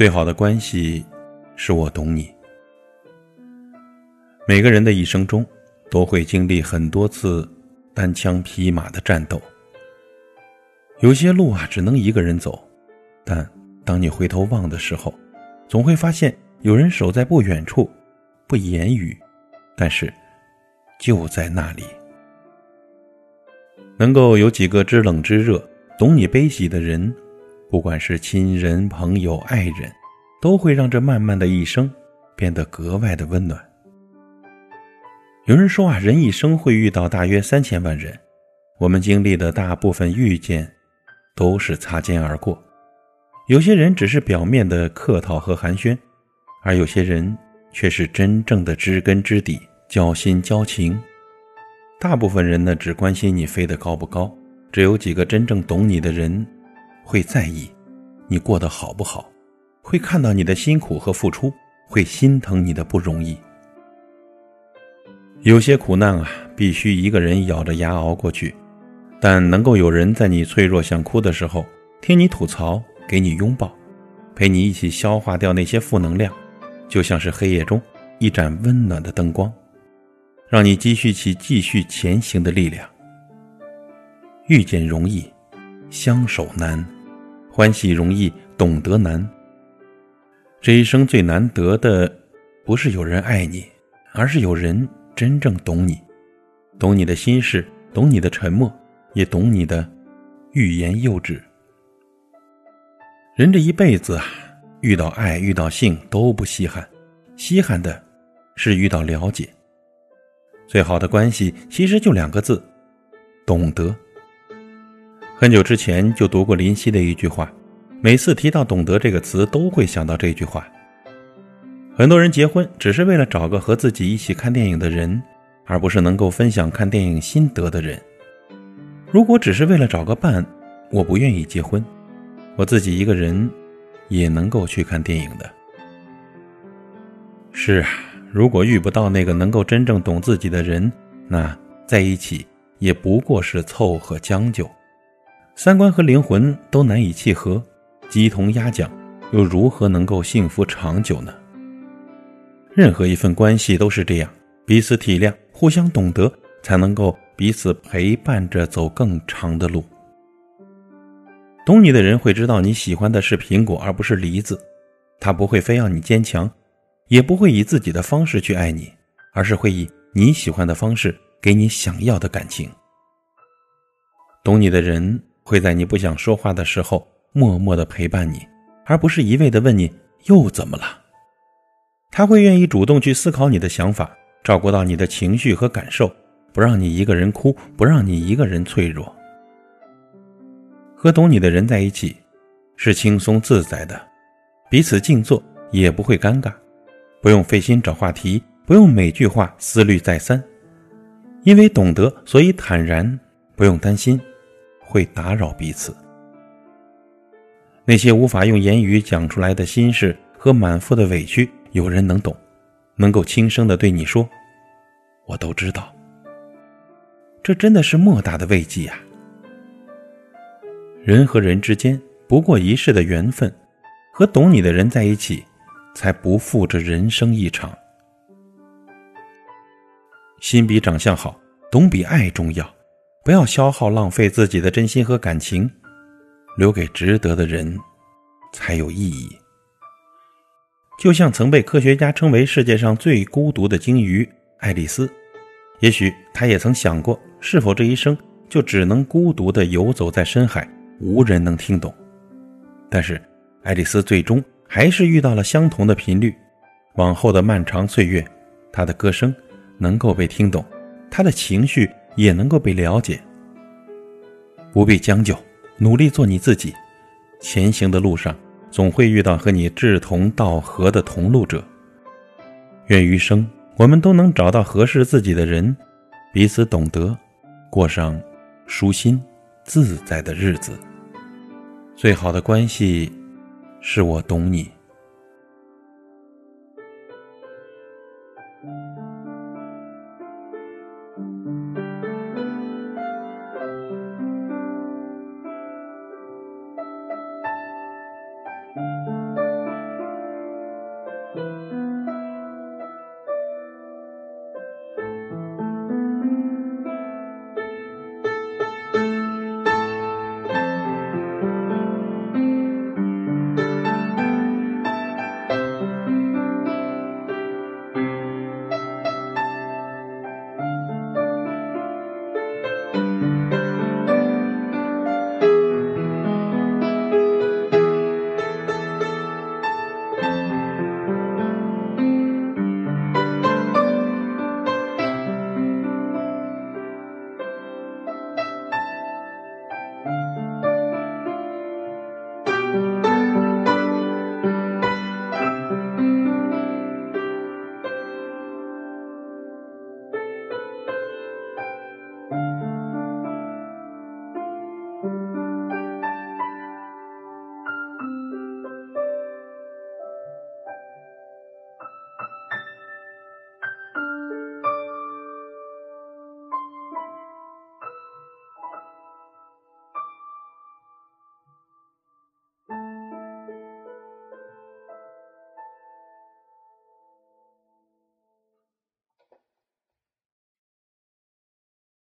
最好的关系，是我懂你。每个人的一生中，都会经历很多次单枪匹马的战斗。有些路啊，只能一个人走，但当你回头望的时候，总会发现有人守在不远处，不言语，但是就在那里。能够有几个知冷知热、懂你悲喜的人。不管是亲人、朋友、爱人，都会让这漫漫的一生变得格外的温暖。有人说啊，人一生会遇到大约三千万人，我们经历的大部分遇见，都是擦肩而过。有些人只是表面的客套和寒暄，而有些人却是真正的知根知底、交心交情。大部分人呢，只关心你飞得高不高，只有几个真正懂你的人。会在意你过得好不好，会看到你的辛苦和付出，会心疼你的不容易。有些苦难啊，必须一个人咬着牙熬过去，但能够有人在你脆弱想哭的时候听你吐槽，给你拥抱，陪你一起消化掉那些负能量，就像是黑夜中一盏温暖的灯光，让你积蓄起继续前行的力量。遇见容易，相守难。欢喜容易，懂得难。这一生最难得的，不是有人爱你，而是有人真正懂你，懂你的心事，懂你的沉默，也懂你的欲言又止。人这一辈子啊，遇到爱，遇到性都不稀罕，稀罕的是遇到了解。最好的关系其实就两个字：懂得。很久之前就读过林夕的一句话，每次提到“懂得”这个词，都会想到这句话。很多人结婚只是为了找个和自己一起看电影的人，而不是能够分享看电影心得的人。如果只是为了找个伴，我不愿意结婚。我自己一个人也能够去看电影的。是啊，如果遇不到那个能够真正懂自己的人，那在一起也不过是凑合将就。三观和灵魂都难以契合，鸡同鸭讲，又如何能够幸福长久呢？任何一份关系都是这样，彼此体谅，互相懂得，才能够彼此陪伴着走更长的路。懂你的人会知道你喜欢的是苹果而不是梨子，他不会非要你坚强，也不会以自己的方式去爱你，而是会以你喜欢的方式给你想要的感情。懂你的人。会在你不想说话的时候默默的陪伴你，而不是一味的问你又怎么了。他会愿意主动去思考你的想法，照顾到你的情绪和感受，不让你一个人哭，不让你一个人脆弱。和懂你的人在一起，是轻松自在的，彼此静坐也不会尴尬，不用费心找话题，不用每句话思虑再三，因为懂得，所以坦然，不用担心。会打扰彼此。那些无法用言语讲出来的心事和满腹的委屈，有人能懂，能够轻声的对你说：“我都知道。”这真的是莫大的慰藉呀！人和人之间不过一世的缘分，和懂你的人在一起，才不负这人生一场。心比长相好，懂比爱重要。不要消耗浪费自己的真心和感情，留给值得的人，才有意义。就像曾被科学家称为世界上最孤独的鲸鱼爱丽丝，也许她也曾想过，是否这一生就只能孤独地游走在深海，无人能听懂。但是，爱丽丝最终还是遇到了相同的频率，往后的漫长岁月，她的歌声能够被听懂，她的情绪。也能够被了解，不必将就，努力做你自己。前行的路上，总会遇到和你志同道合的同路者。愿余生我们都能找到合适自己的人，彼此懂得，过上舒心自在的日子。最好的关系，是我懂你。